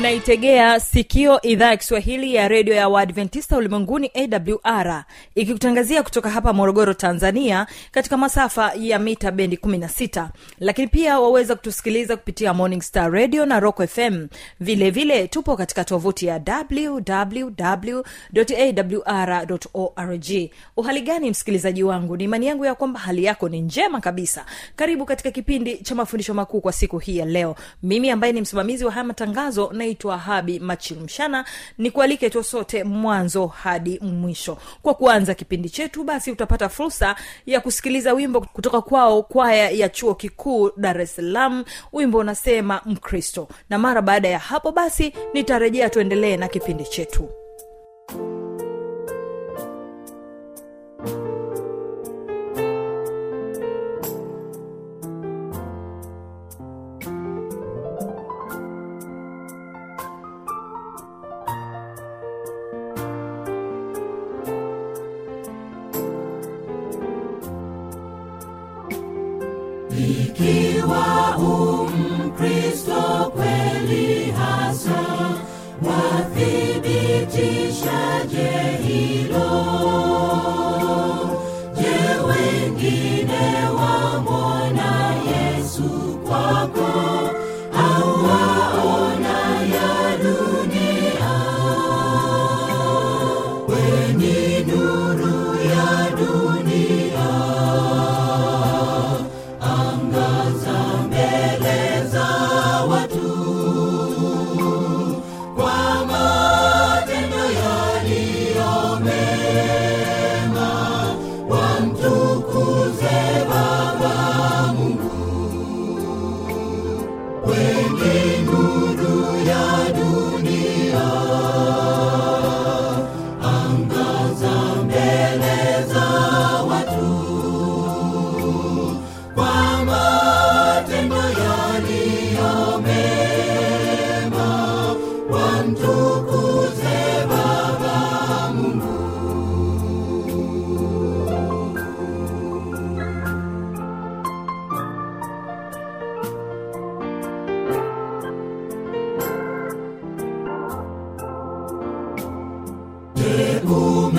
unaitegea sikio idhaa ya kiswahili ya redio ya waadventista ulimwenguni awr ikikutangazia kutoka hapa morogoro tanzania katika masafa ya mita bendi 16 lakini pia waweza kutusikiliza kupitia morning star radio na rock fm vilevile vile tupo katika tovuti ya wwwawr uhali gani msikilizaji wangu? Ni imani yangu ya kwamba hali yako ni njema kabisa. Karibu katika kipindi cha mafundisho makuu kwa siku hii ya leo. Mimi ambaye ni msimamizi wa haya matangazo naitwa habi machilmshana ni kualike tu sote mwanzo hadi mwisho. Kwa kuanza kipindi chetu basi utapata fursa ya kusikiliza wimbo kutoka kwao kwaya ya chuo kikuu dar es salaam. Wimbo unasema mkristo. Na mara baada ya hapo basi nitarejea tuendelee na kipindi chetu Ooh.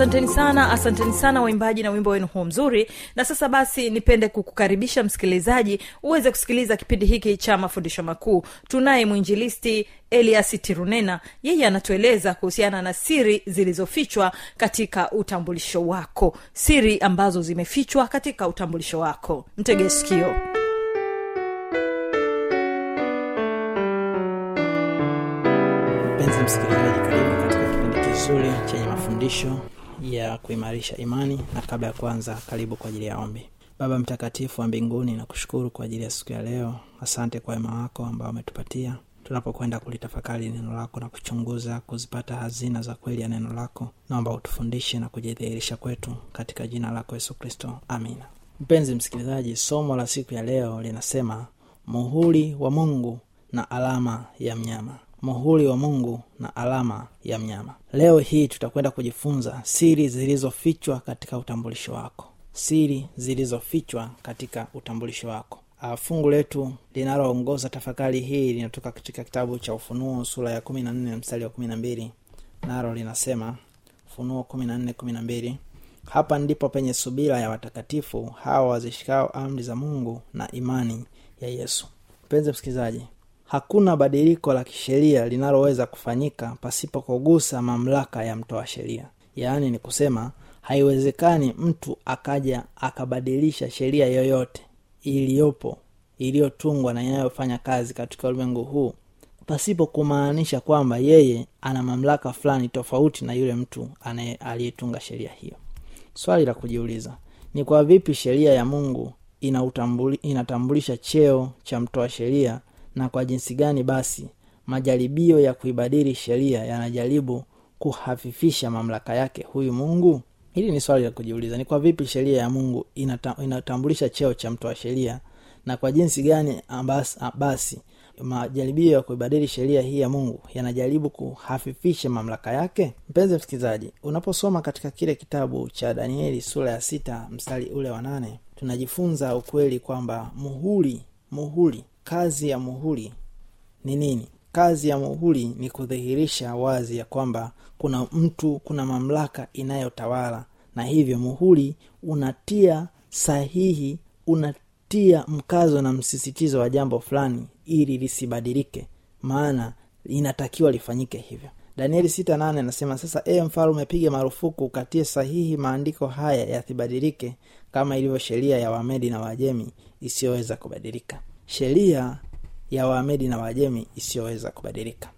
Asanteni sana asanteni sana waimbaji na wimbo wenu huo mzuri. Na sasa basi nipende kukukaribisha msikilizaji uweze kusikiliza kipindi hiki cha mafundisho makuu. Tunaye mwinjilisti elias tirunena. Yeye anatueleza kuhusiana na siri zilizofichwa katika utambulisho wako. Siri ambazo zimefichwa katika utambulisho wako. Mtege sikio. Mpenzi msikilizaji karibu katika kipindi kizuri chenye mafundisho ya kuimarisha imani na kabla ya kuanza, karibu kwa ajili ya ombi. Baba mtakatifu wa mbinguni na kushukuru kwa ajili ya siku ya leo. Asante kwa wema wako ambao umetupatia. Tunapokwenda kulitafakari neno lako na kuchunguza kuzipata hazina za kweli ya neno lako naomba utufundishe na kujidhihirisha kwetu katika jina lako yesu kristo. Amina. Mpenzi msikilizaji somo la siku ya leo linasema muhuri wa mungu na alama ya mnyama muhuri wa mungu na alama ya mnyama. Leo hii tutakwenda kujifunza siri zilizofichwa katika utambulisho wako. Siri zilizofichwa katika utambulisho wako. Uh, fungu letu linaloongoza tafakari hii linatoka katika kitabu cha ufunuo sura ya kumi na nne mstari wa kumi na mbili. Nalo linasema ufunuo kumi na nne kumi na mbili hapa ndipo penye subira ya watakatifu hawa wazishikao amri za mungu na imani ya yesu. Mpenzi msikilizaji hakuna badiliko la kisheria linaloweza kufanyika pasipo kugusa mamlaka ya mtoa sheria. Yaani ni kusema haiwezekani mtu akaja akabadilisha sheria yoyote iliyopo iliyotungwa na inayofanya kazi katika ulimwengu huu pasipo kumaanisha kwamba yeye ana mamlaka fulani tofauti na yule mtu aliyetunga sheria hiyo. Swali la kujiuliza ni kwa vipi sheria ya mungu inatambulisha cheo cha mtoa sheria na kwa jinsi gani basi majaribio ya kuibadili sheria yanajaribu kuhafifisha mamlaka yake huyu mungu? Hili ni swali la kujiuliza ni kwa vipi sheria ya mungu inata, inatambulisha cheo cha mtoa sheria? Na kwa jinsi gani basi majaribio ya kuibadili sheria hii ya mungu yanajaribu kuhafifisha mamlaka yake? Mpenzi msikilizaji unaposoma katika kile kitabu cha danieli sura ya sita mstari ule wa nane tunajifunza ukweli kwamba muhuri muhuri kazi ya muhuri ni nini? Kazi ya muhuri ni kudhihirisha wazi ya kwamba kuna mtu kuna mamlaka inayotawala. Na hivyo muhuri unatia sahihi unatia mkazo na msisitizo wa jambo fulani ili lisibadilike. Maana inatakiwa lifanyike hivyo. Danieli sita nane anasema sasa ee mfalume piga marufuku ukatie sahihi maandiko haya yasibadilike kama ilivyo sheria ya wamedi na wajemi isiyoweza kubadilika sheria ya waamedi na waajemi isiyoweza kubadilika.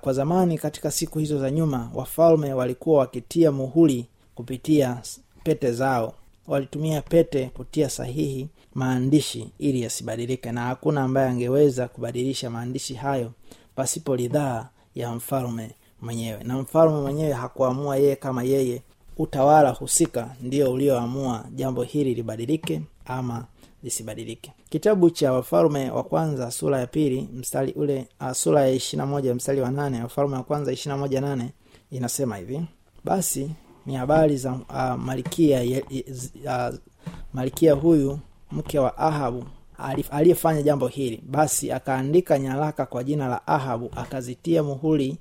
Kwa zamani katika siku hizo za nyuma wafalme walikuwa wakitia muhuri kupitia pete zao. Walitumia pete kutia sahihi maandishi ili yasibadilike na hakuna ambaye angeweza kubadilisha maandishi hayo pasipo ridhaa ya mfalme mwenyewe. Na mfalme mwenyewe hakuamua yeye kama yeye utawala husika ndio ulioamua jambo hili libadilike ama lisibadilike. Kitabu cha wafalme wa kwanza sura ya pili mstari ule uh, sura ya ishirina moja mstari wa nane wafalme wa kwanza ishirina moja nane inasema hivi. Basi ni habari za uh, malikia uh, malikia huyu mke wa ahabu aliyefanya jambo hili. Basi akaandika nyaraka kwa jina la ahabu akazitia muhuri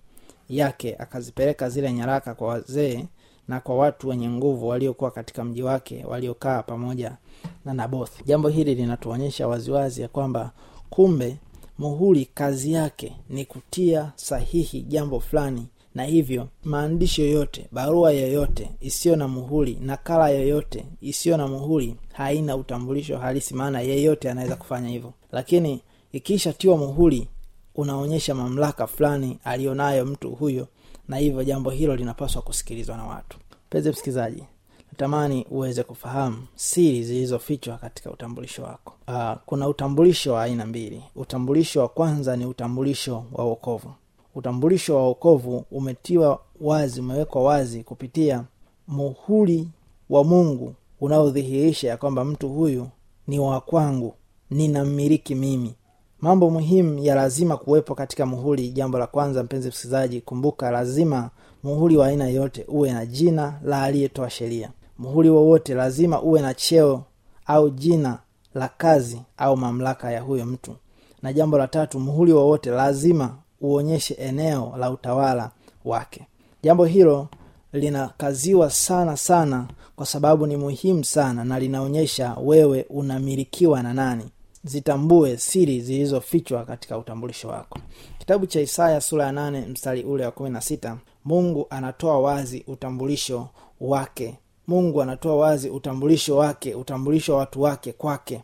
yake akazipeleka zile nyaraka kwa wazee na kwa watu wenye nguvu waliokuwa katika mji wake waliokaa pamoja na naboth jambo hili linatuonyesha waziwazi ya kwamba kumbe muhuri kazi yake ni kutia sahihi jambo fulani na hivyo maandishi yoyote barua yoyote isiyo na muhuri nakala yoyote isiyo na muhuri haina utambulisho halisi maana yeyote anaweza kufanya hivyo. Lakini ikishatiwa muhuri unaonyesha mamlaka fulani aliyonayo mtu huyo na hivyo jambo hilo linapaswa kusikilizwa na watu. Mpenzi msikilizaji natamani uweze kufahamu siri zilizofichwa katika utambulisho wako. Uh, kuna utambulisho wa aina mbili. Utambulisho wa kwanza ni utambulisho wa wokovu. Utambulisho wa wokovu umetiwa wazi umewekwa wazi kupitia muhuri wa mungu unaodhihirisha ya kwamba mtu huyu ni wa kwangu ninammiliki mimi mambo muhimu ya lazima kuwepo katika muhuri jambo la kwanza mpenzi msikilizaji kumbuka lazima muhuri wa aina yoyote uwe na jina la aliyetoa sheria. Muhuri wowote lazima uwe na cheo au jina la kazi au mamlaka ya huyo mtu. Na jambo la tatu muhuri wowote lazima uonyeshe eneo la utawala wake. Jambo hilo linakaziwa sana sana kwa sababu ni muhimu sana na linaonyesha wewe unamilikiwa na nani zitambue siri zilizofichwa katika utambulisho wako. Kitabu cha isaya sura ya nane mstari ule wa kumi na sita mungu anatoa wazi utambulisho wake. Mungu anatoa wazi utambulisho wake utambulisho wa watu wake kwake.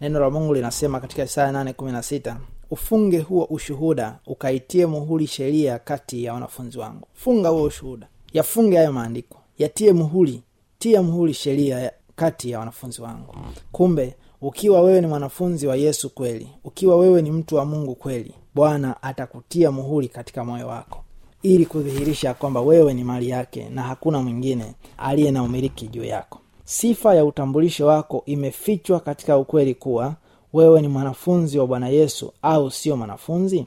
Neno la mungu linasema katika isaya nane kumi na sita ufunge huo ushuhuda ukaitie muhuri sheria kati ya wanafunzi wangu. Funga huo ushuhuda. Yafunge hayo maandiko. Yatie muhuri. Tia muhuri sheria kati ya wanafunzi wangu. Kumbe ukiwa wewe ni mwanafunzi wa yesu kweli ukiwa wewe ni mtu wa mungu kweli bwana atakutia muhuri katika moyo wako. Ili kudhihirisha kwamba wewe ni mali yake na hakuna mwingine aliye na umiliki juu yako. Sifa ya utambulisho wako imefichwa katika ukweli kuwa wewe ni mwanafunzi wa bwana yesu au sio mwanafunzi?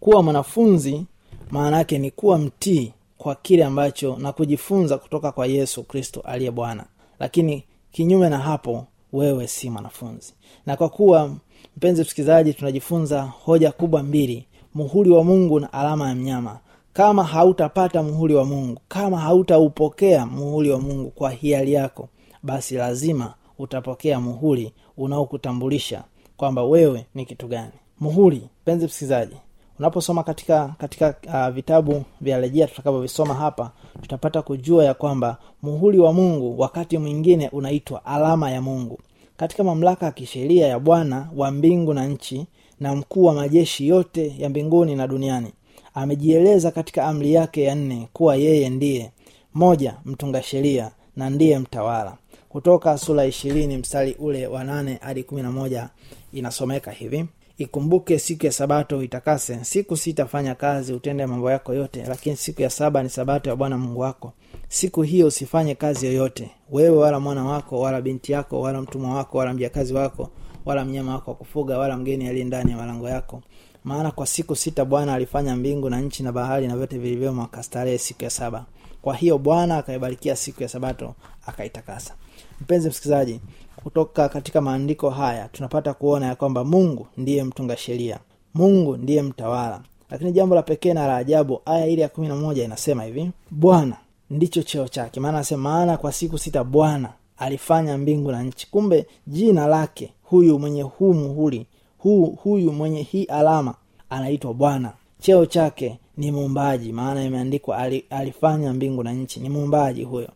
Kuwa mwanafunzi maana yake ni kuwa mtii kwa kile ambacho na kujifunza kutoka kwa yesu kristo aliye bwana. Lakini kinyume na hapo wewe si mwanafunzi. Na kwa kuwa mpenzi msikilizaji tunajifunza hoja kubwa mbili muhuri wa mungu na alama ya mnyama. Kama hautapata muhuri wa mungu kama hautaupokea muhuri wa mungu kwa hiari yako basi lazima utapokea muhuri unaokutambulisha kwamba wewe ni kitu gani. Muhuri mpenzi msikilizaji unaposoma katika katika uh, vitabu vya rejea tutakavyovisoma hapa tutapata kujua ya kwamba muhuri wa mungu wakati mwingine unaitwa alama ya mungu. Katika mamlaka ya kisheria ya bwana wa mbingu na nchi na mkuu wa majeshi yote ya mbinguni na duniani amejieleza katika amri yake ya nne kuwa yeye ndiye moja mtunga sheria na ndiye mtawala. Kutoka sura ishirini mstari ule wa nane hadi kumi na moja inasomeka hivi ikumbuke siku ya sabato itakase siku sitafanya kazi utende mambo yako yote lakini siku ya saba ni sabato ya bwana mungu wako. Siku hiyo usifanye kazi yoyote. Wewe wala mwana wako wala binti yako wala mtumwa wako wala mjakazi wako wala mnyama wako wa kufuga wala mgeni aliye ndani ya malango yako. Maana kwa siku sita bwana alifanya mbingu na nchi na bahari na vyote vilivyomo akastarehe siku ya saba kwa hiyo bwana akaibarikia siku ya sabato akaitakasa. Mpenzi msikilizaji kutoka katika maandiko haya tunapata kuona ya kwamba mungu ndiye mtunga sheria. Mungu ndiye mtawala. Lakini jambo la pekee na la ajabu aya ile ya kumi na moja inasema hivi bwana ndicho cheo chake. Maana anasema maana kwa siku sita bwana alifanya mbingu na nchi. Kumbe jina lake huyu mwenye huu muhuri huu huyu mwenye hii alama anaitwa bwana. Cheo chake ni muumbaji maana imeandikwa alifanya mbingu na nchi ni muumbaji huyo.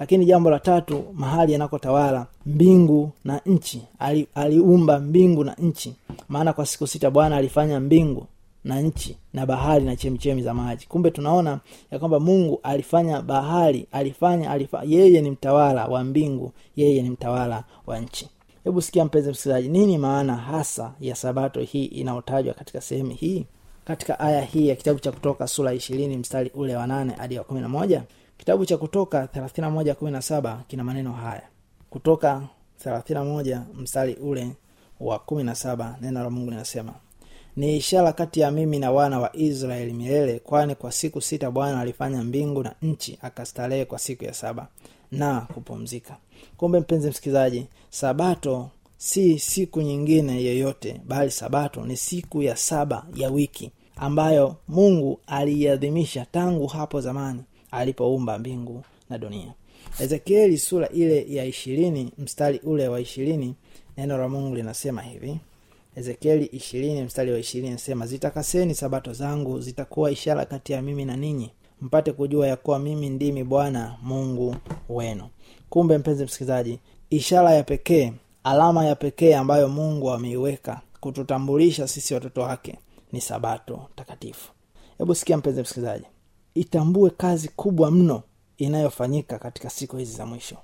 Lakini jambo la tatu mahali anakotawala mbingu na nchi. Ali, aliumba mbingu na nchi. Maana kwa siku sita bwana alifanya mbingu na nchi na bahari na chemchemi za maji. Kumbe tunaona ya kwamba mungu alifanya bahari alifanya alifanya. yeye ni mtawala wa mbingu yeye ni mtawala wa nchi. Hebu sikia mpenzi msikilizaji nini maana hasa ya sabato hii inayotajwa katika sehemu hii katika aya hii ya kitabu cha kutoka sura ishirini mstari ule wa nane hadi wa kumi na moja. Kitabu cha kutoka thelathini moja kumi na saba kina maneno haya. Kutoka thelathini moja mstari ule wa kumi na saba neno la mungu linasema ni ishara kati ya mimi na wana wa israeli milele kwani kwa siku sita bwana alifanya mbingu na nchi akastarehe kwa siku ya saba na kupumzika. Kumbe mpenzi msikilizaji sabato si siku nyingine yoyote bali sabato ni siku ya saba ya wiki ambayo mungu aliiadhimisha tangu hapo zamani alipoumba mbingu na dunia. Ezekieli sura ile ya ishirini mstari ule wa ishirini neno la mungu linasema hivi. Ezekieli ishirini mstari wa ishirini nasema zitakaseni sabato zangu zitakuwa ishara kati ya mimi na ninyi mpate kujua ya kuwa mimi ndimi bwana mungu wenu. Kumbe mpenzi msikilizaji ishara ya pekee alama ya pekee ambayo mungu ameiweka kututambulisha sisi watoto wake ni sabato takatifu. Hebu sikia mpenzi msikilizaji. Itambue kazi kubwa mno inayofanyika katika siku hizi za mwisho.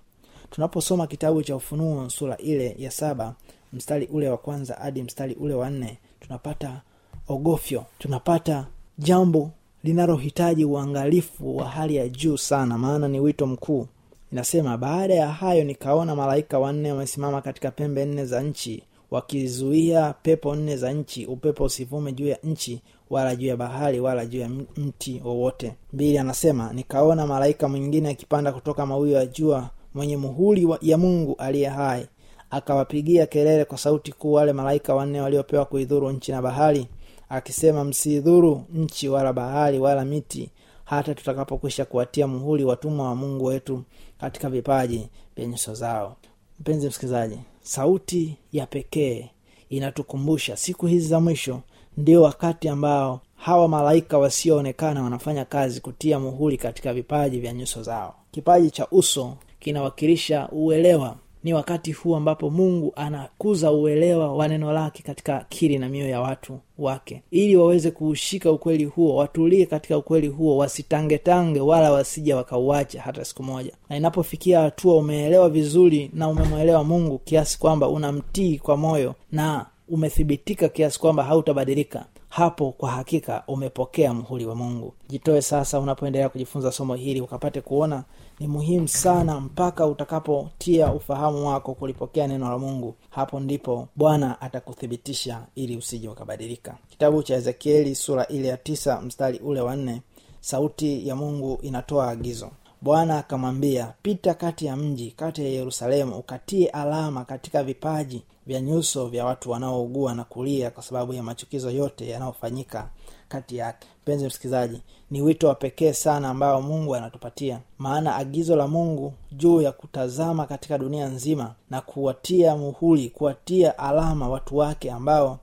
Tunaposoma kitabu cha ufunuo sura ile ya saba mstari ule wa kwanza hadi mstari ule wa nne tunapata ogofyo tunapata jambo linalohitaji uangalifu wa hali ya juu sana maana ni wito mkuu inasema baada ya hayo nikaona malaika wanne wamesimama katika pembe nne za nchi wakizuia pepo nne za nchi upepo usivume juu ya nchi wala juu ya bahari wala juu ya mti wowote. Mbili anasema nikaona malaika mwingine akipanda kutoka mawio ya jua mwenye muhuri ya mungu aliye hai akawapigia kelele kwa sauti kuu wale malaika wanne waliopewa kuidhuru nchi na bahari akisema msiidhuru nchi wala bahari wala miti hata tutakapokwisha kuwatia muhuri watumwa wa mungu wetu katika vipaji vya nyuso zao. Mpenzi msikilizaji sauti ya pekee inatukumbusha siku hizi za mwisho ndio wakati ambao hawa malaika wasioonekana wanafanya kazi kutia muhuri katika vipaji vya nyuso zao. Kipaji cha uso kinawakilisha uelewa ni wakati huu ambapo mungu anakuza uelewa wa neno lake katika akili na mioyo ya watu wake. Ili waweze kuushika ukweli huo watulie katika ukweli huo wasitangetange wala wasija wakauacha hata siku moja. Na inapofikia hatua umeelewa vizuri na umemwelewa mungu kiasi kwamba unamtii kwa moyo na umethibitika kiasi kwamba hautabadilika hapo kwa hakika umepokea mhuri wa mungu. Jitoe sasa unapoendelea kujifunza somo hili ukapate kuona ni muhimu sana mpaka utakapotia ufahamu wako kulipokea neno la mungu. Hapo ndipo bwana atakuthibitisha ili usije ukabadilika. Kitabu cha ezekieli sura ile ya tisa mstari ule wa nne sauti ya mungu inatoa agizo. Bwana akamwambia pita kati ya mji kati ya yerusalemu ukatie alama katika vipaji vya nyuso vya watu wanaougua na kulia kwa sababu ya machukizo yote yanayofanyika kati yake. Mpenzi msikilizaji ni wito wa pekee sana ambao mungu anatupatia. Maana agizo la mungu juu ya kutazama katika dunia nzima na kuwatia muhuri kuwatia alama watu wake ambao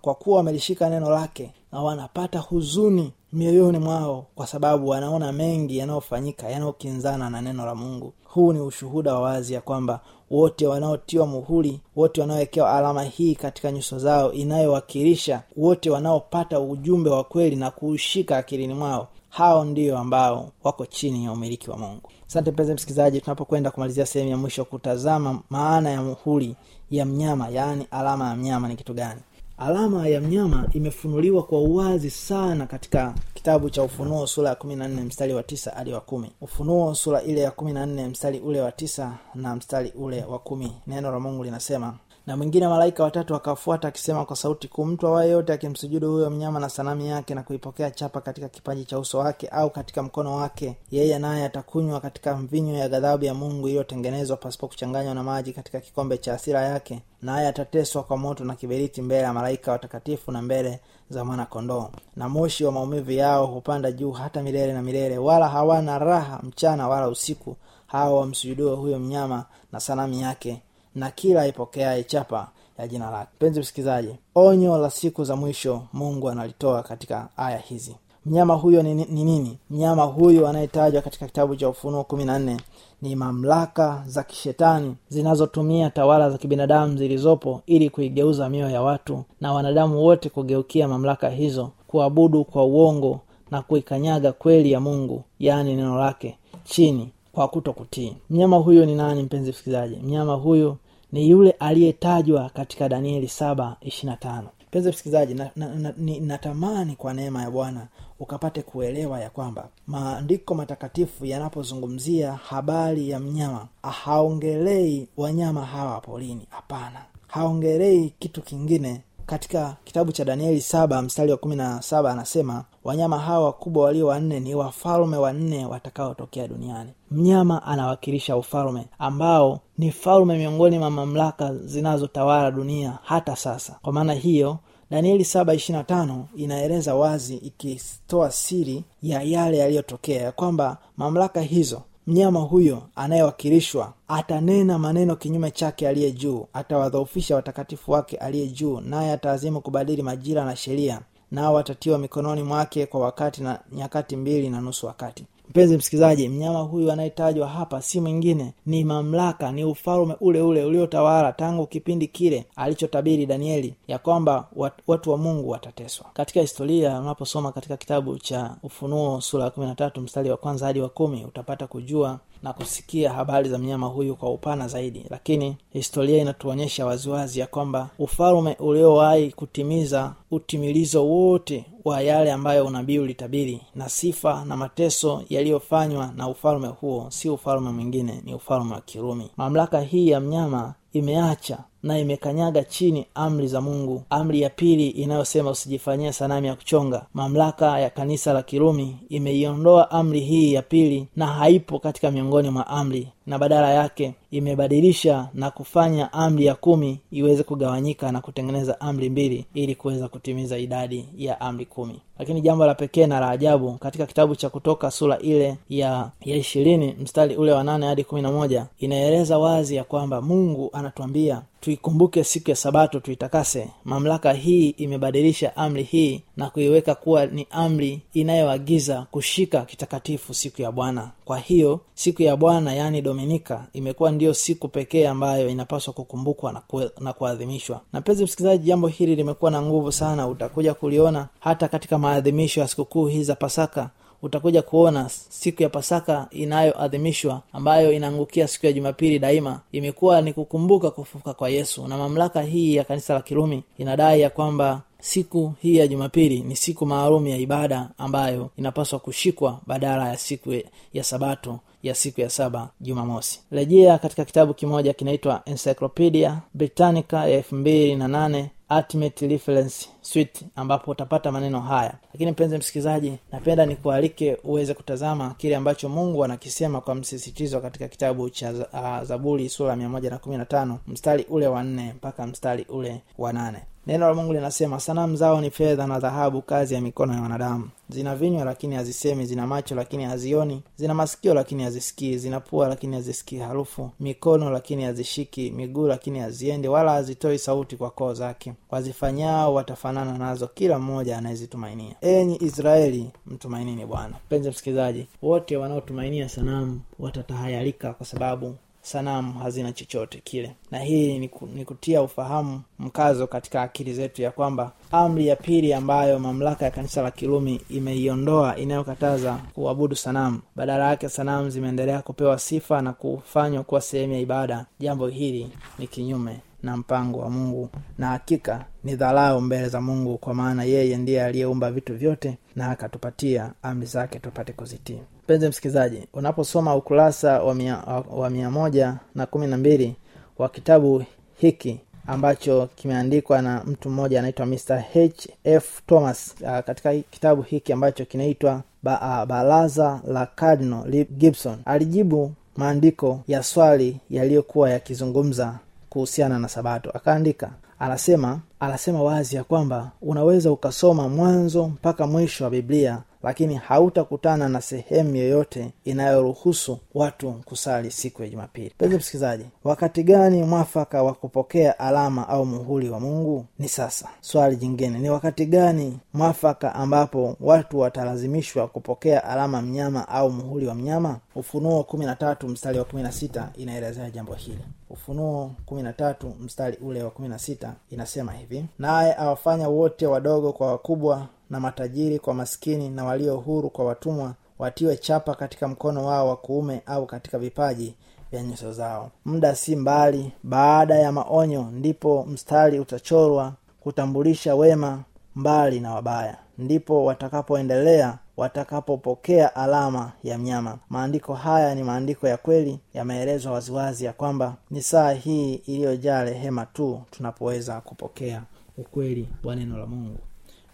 kwa kuwa wamelishika neno lake na wanapata huzuni mioyoni mwao kwa sababu wanaona mengi yanayofanyika yanayokinzana na neno la mungu. Huu ni ushuhuda wa wazi ya kwamba wote wanaotiwa muhuri wote wanaowekewa alama hii katika nyuso zao inayowakilisha wote wanaopata ujumbe wa kweli na kuushika akilini mwao hao ndio ambao wako chini ya umiliki wa mungu. Asante mpenzi msikilizaji tunapokwenda kumalizia sehemu ya mwisho kutazama maana ya muhuri ya mnyama yaani alama ya mnyama ni kitu gani alama ya mnyama imefunuliwa kwa uwazi sana katika kitabu cha ufunuo sura ya kumi na nne mstari wa tisa hadi wa kumi. Ufunuo sura ile ya kumi na nne mstari ule wa tisa na mstari ule wa kumi. Neno la mungu linasema na mwingine malaika watatu akafuata akisema kwa sauti kuu mtu awaye yote akimsujudu huyo mnyama na sanamu yake na kuipokea chapa katika kipaji cha uso wake au katika mkono wake yeye naye atakunywa katika mvinyo ya ghadhabu ya mungu iliyotengenezwa pasipo kuchanganywa na maji katika kikombe cha asira yake naye atateswa kwa moto na kiberiti mbele ya malaika watakatifu na mbele za mwana kondoo na moshi wa maumivu yao hupanda juu hata milele na milele wala hawana raha mchana wala usiku hao wamsujudue huyo mnyama na sanamu yake na kila aipokeaye chapa ya jina lake. Mpenzi msikilizaji onyo la siku za mwisho mungu analitoa katika aya hizi. Mnyama huyo ni, ni nini? Mnyama huyu anayetajwa katika kitabu cha ufunuo kumi na nne ni mamlaka za kishetani zinazotumia tawala za kibinadamu zilizopo ili kuigeuza mioyo ya watu na wanadamu wote kugeukia mamlaka hizo kuabudu kwa uongo na kuikanyaga kweli ya mungu yaani neno lake chini kwa kuto kutii mnyama huyo ni nani mpenzi msikilizaji? Mnyama huyo ni yule aliyetajwa katika danieli saba ishirina tano. Mpenzi msikilizaji na, na, na, na natamani kwa neema ya bwana ukapate kuelewa ya kwamba maandiko matakatifu yanapozungumzia habari ya mnyama haongelei wanyama hawa polini hapana. Haongelei kitu kingine katika kitabu cha danieli saba mstari wa kumi na saba anasema wanyama hawa wakubwa walio wanne ni wafalme wanne watakaotokea duniani. Mnyama anawakilisha ufalme ambao ni falme miongoni mwa mamlaka zinazotawala dunia hata sasa. Kwa maana hiyo danieli saba ishirina tano inaeleza wazi ikitoa siri ya yale yaliyotokea ya kwamba mamlaka hizo mnyama huyo anayewakilishwa atanena maneno kinyume chake aliye juu atawadhoofisha watakatifu wake aliye juu naye ataazimu kubadili majira na sheria nao watatiwa mikononi mwake kwa wakati na nyakati mbili na nusu wakati mpenzi msikilizaji mnyama huyu anayetajwa hapa si mwingine ni mamlaka ni ufalme ule ule uliotawala tangu kipindi kile alichotabiri danieli ya kwamba watu wa mungu watateswa. Katika historia unaposoma katika kitabu cha ufunuo sura ya kumi na tatu mstari wa kwanza hadi wa kumi utapata kujua na kusikia habari za mnyama huyu kwa upana zaidi. Lakini historia inatuonyesha waziwazi ya kwamba ufalme uliowahi kutimiza utimilizo wote wa yale ambayo unabii ulitabiri na sifa na mateso yaliyofanywa na ufalme huo si ufalme mwingine ni ufalme wa kirumi. Mamlaka hii ya mnyama imeacha na imekanyaga chini amri za mungu. Amri ya pili inayosema usijifanyie sanamu ya kuchonga. Mamlaka ya kanisa la kirumi imeiondoa amri hii ya pili na haipo katika miongoni mwa amri na badala yake imebadilisha na kufanya amri ya kumi iweze kugawanyika na kutengeneza amri mbili ili kuweza kutimiza idadi ya amri kumi. Lakini jambo la pekee na la ajabu katika kitabu cha kutoka sura ile ya ya ishirini mstari ule wa nane hadi kumi na moja inaeleza wazi ya kwamba mungu anatuambia tuikumbuke siku ya sabato tuitakase. Mamlaka hii imebadilisha amri hii na kuiweka kuwa ni amri inayoagiza kushika kitakatifu siku ya bwana. Kwa hiyo siku ya bwana yaani dominika imekuwa ndiyo siku pekee ambayo inapaswa kukumbukwa na, kue, na kuadhimishwa. Na mpenzi msikilizaji jambo hili limekuwa na nguvu sana. Utakuja kuliona hata katika maadhimisho ya sikukuu hii za pasaka utakuja kuona siku ya pasaka inayoadhimishwa ambayo inaangukia siku ya jumapili daima. Imekuwa ni kukumbuka kufufuka kwa yesu. Na mamlaka hii ya kanisa la kirumi inadai ya kwamba siku hii ya jumapili ni siku maalum ya ibada ambayo inapaswa kushikwa badala ya siku ya sabato ya siku ya saba jumamosi. Rejea katika kitabu kimoja kinaitwa encyclopedia britannica ya elfu mbili na nane ultimate reference suite ambapo utapata maneno haya. Lakini mpenzi msikilizaji napenda nikualike uweze kutazama kile ambacho mungu anakisema kwa msisitizo katika kitabu cha uh, zaburi sura mia moja na kumi na tano mstari ule wa nne mpaka mstari ule wa nane neno la mungu linasema sanamu zao ni fedha na dhahabu kazi ya mikono ya wanadamu. Zina vinywa lakini hazisemi zina macho lakini hazioni zina masikio lakini hazisikii zina pua lakini hazisikii harufu mikono lakini hazishiki miguu lakini haziendi wala hazitoi sauti kwa koo zake. Wazifanyao watafanana nazo kila mmoja anayezitumainia. Enyi israeli mtumainini bwana. Mpenzi msikilizaji wote wanaotumainia sanamu watatahayarika kwa sababu sanamu hazina chochote kile. Na hii ni, ku, ni kutia ufahamu mkazo katika akili zetu ya kwamba amri ya pili ambayo mamlaka ya kanisa la kirumi imeiondoa inayokataza kuabudu sanamu. Badala yake sanamu zimeendelea kupewa sifa na kufanywa kuwa sehemu ya ibada. Jambo hili ni kinyume na mpango wa mungu. Na hakika ni dharau mbele za mungu kwa maana yeye ndiye aliyeumba vitu vyote na akatupatia amri zake tupate kuzitii mpenzi msikilizaji unaposoma ukurasa wa mia, wa moja na kumi na mbili wa kitabu hiki ambacho kimeandikwa na mtu mmoja anaitwa mr h f thomas uh, katika kitabu hiki ambacho kinaitwa ba, uh, baraza la cardinal gibson alijibu maandiko ya swali yaliyokuwa yakizungumza kuhusiana na sabato. Akaandika anasema anasema wazi ya kwamba unaweza ukasoma mwanzo mpaka mwisho wa biblia lakini hautakutana na sehemu yoyote inayoruhusu watu kusali siku ya jumapili. Pezi msikilizaji wakati gani mwafaka wa kupokea alama au muhuli wa mungu? Ni sasa. Swali jingine ni wakati gani mwafaka ambapo watu watalazimishwa kupokea alama mnyama au muhuli wa mnyama? Ufunuo kumi na tatu mstari wa kumi na sita inaelezea jambo hili. Ufunuo kumi na tatu mstari ule wa kumi na sita inasema hivi naye awafanya wote wadogo kwa wakubwa na matajiri kwa maskini na walio huru kwa watumwa watiwe chapa katika mkono wao wa kuume au katika vipaji vya nyuso zao. Muda si mbali baada ya maonyo ndipo mstari utachorwa kutambulisha wema mbali na wabaya. Ndipo watakapoendelea watakapopokea alama ya mnyama. Maandiko haya ni maandiko ya kweli yameelezwa waziwazi ya kwamba ni saa hii iliyojaa rehema tu tunapoweza kupokea ukweli wa neno la mungu.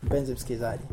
Mpenzi msikilizaji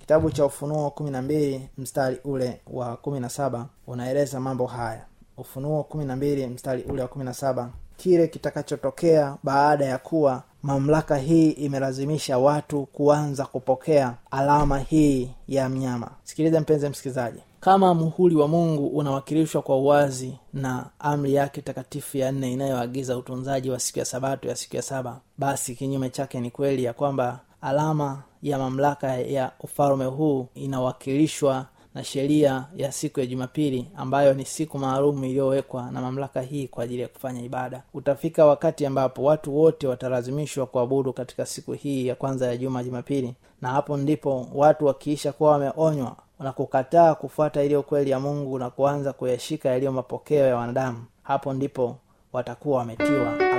kitabu cha ufunuo kumi na mbili mstari ule wa kumi na saba unaeleza mambo haya. Ufunuo kumi na mbili mstari ule wa kumi na saba kile kitakachotokea baada ya kuwa mamlaka hii imelazimisha watu kuanza kupokea alama hii ya mnyama. Sikiliza mpenzi msikilizaji. Kama muhuri wa mungu unawakilishwa kwa uwazi na amri yake takatifu ya nne inayoagiza utunzaji wa siku ya sabato ya siku ya saba basi kinyume chake ni kweli ya kwamba alama ya mamlaka ya ufalume huu inawakilishwa na sheria ya siku ya jumapili ambayo ni siku maalum iliyowekwa na mamlaka hii kwa ajili ya kufanya ibada. Utafika wakati ambapo watu wote watalazimishwa kuabudu katika siku hii ya kwanza ya juma jumapili na hapo ndipo watu wakiisha kuwa wameonywa na kukataa kufuata iliyo kweli ya mungu na kuanza kuyashika yaliyo mapokeo ya wanadamu hapo ndipo watakuwa wametiwa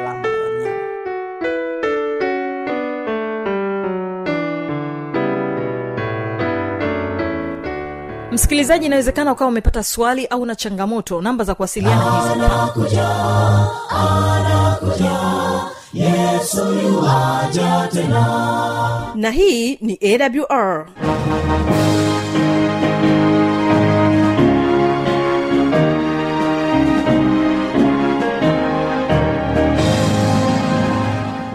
msikilizaji inawezekana ukawa umepata swali au na changamoto. Namba za kuwasiliana anakuja yesu tena. Na hii ni awr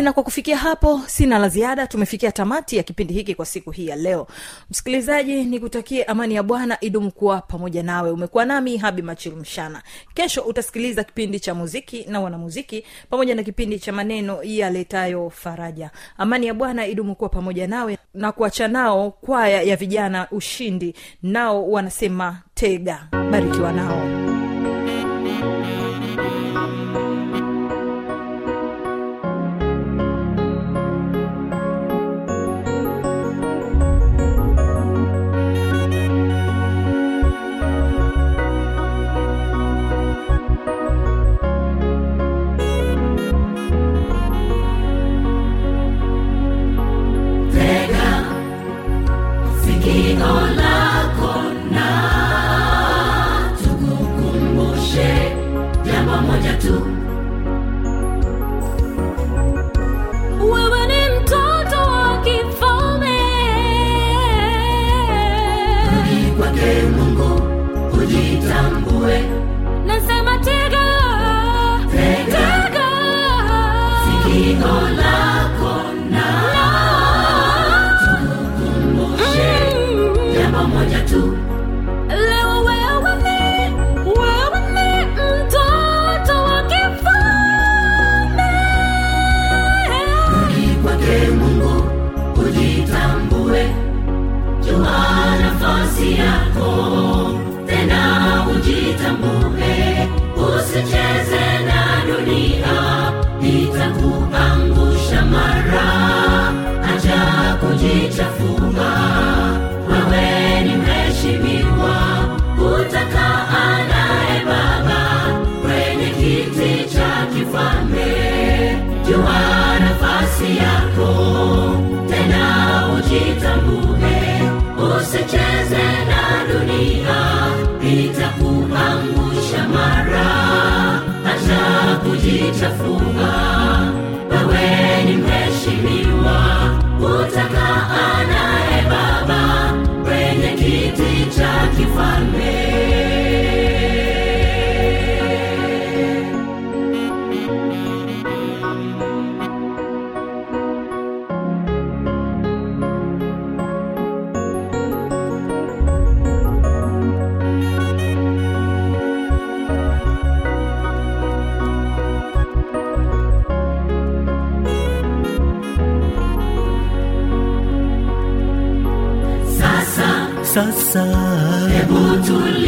basi na kwa kufikia hapo sina la ziada. Tumefikia tamati ya kipindi hiki kwa siku hii ya leo. Msikilizaji nikutakie amani ya bwana idumu kuwa pamoja nawe. Umekuwa nami habi machilu mshana. Kesho utasikiliza kipindi cha muziki na wanamuziki pamoja na kipindi cha maneno yaletayo faraja. Amani ya bwana idumu kuwa pamoja nawe na kuacha nao kwaya ya vijana ushindi. Nao wanasema tega barikiwa nao jambo acha sasa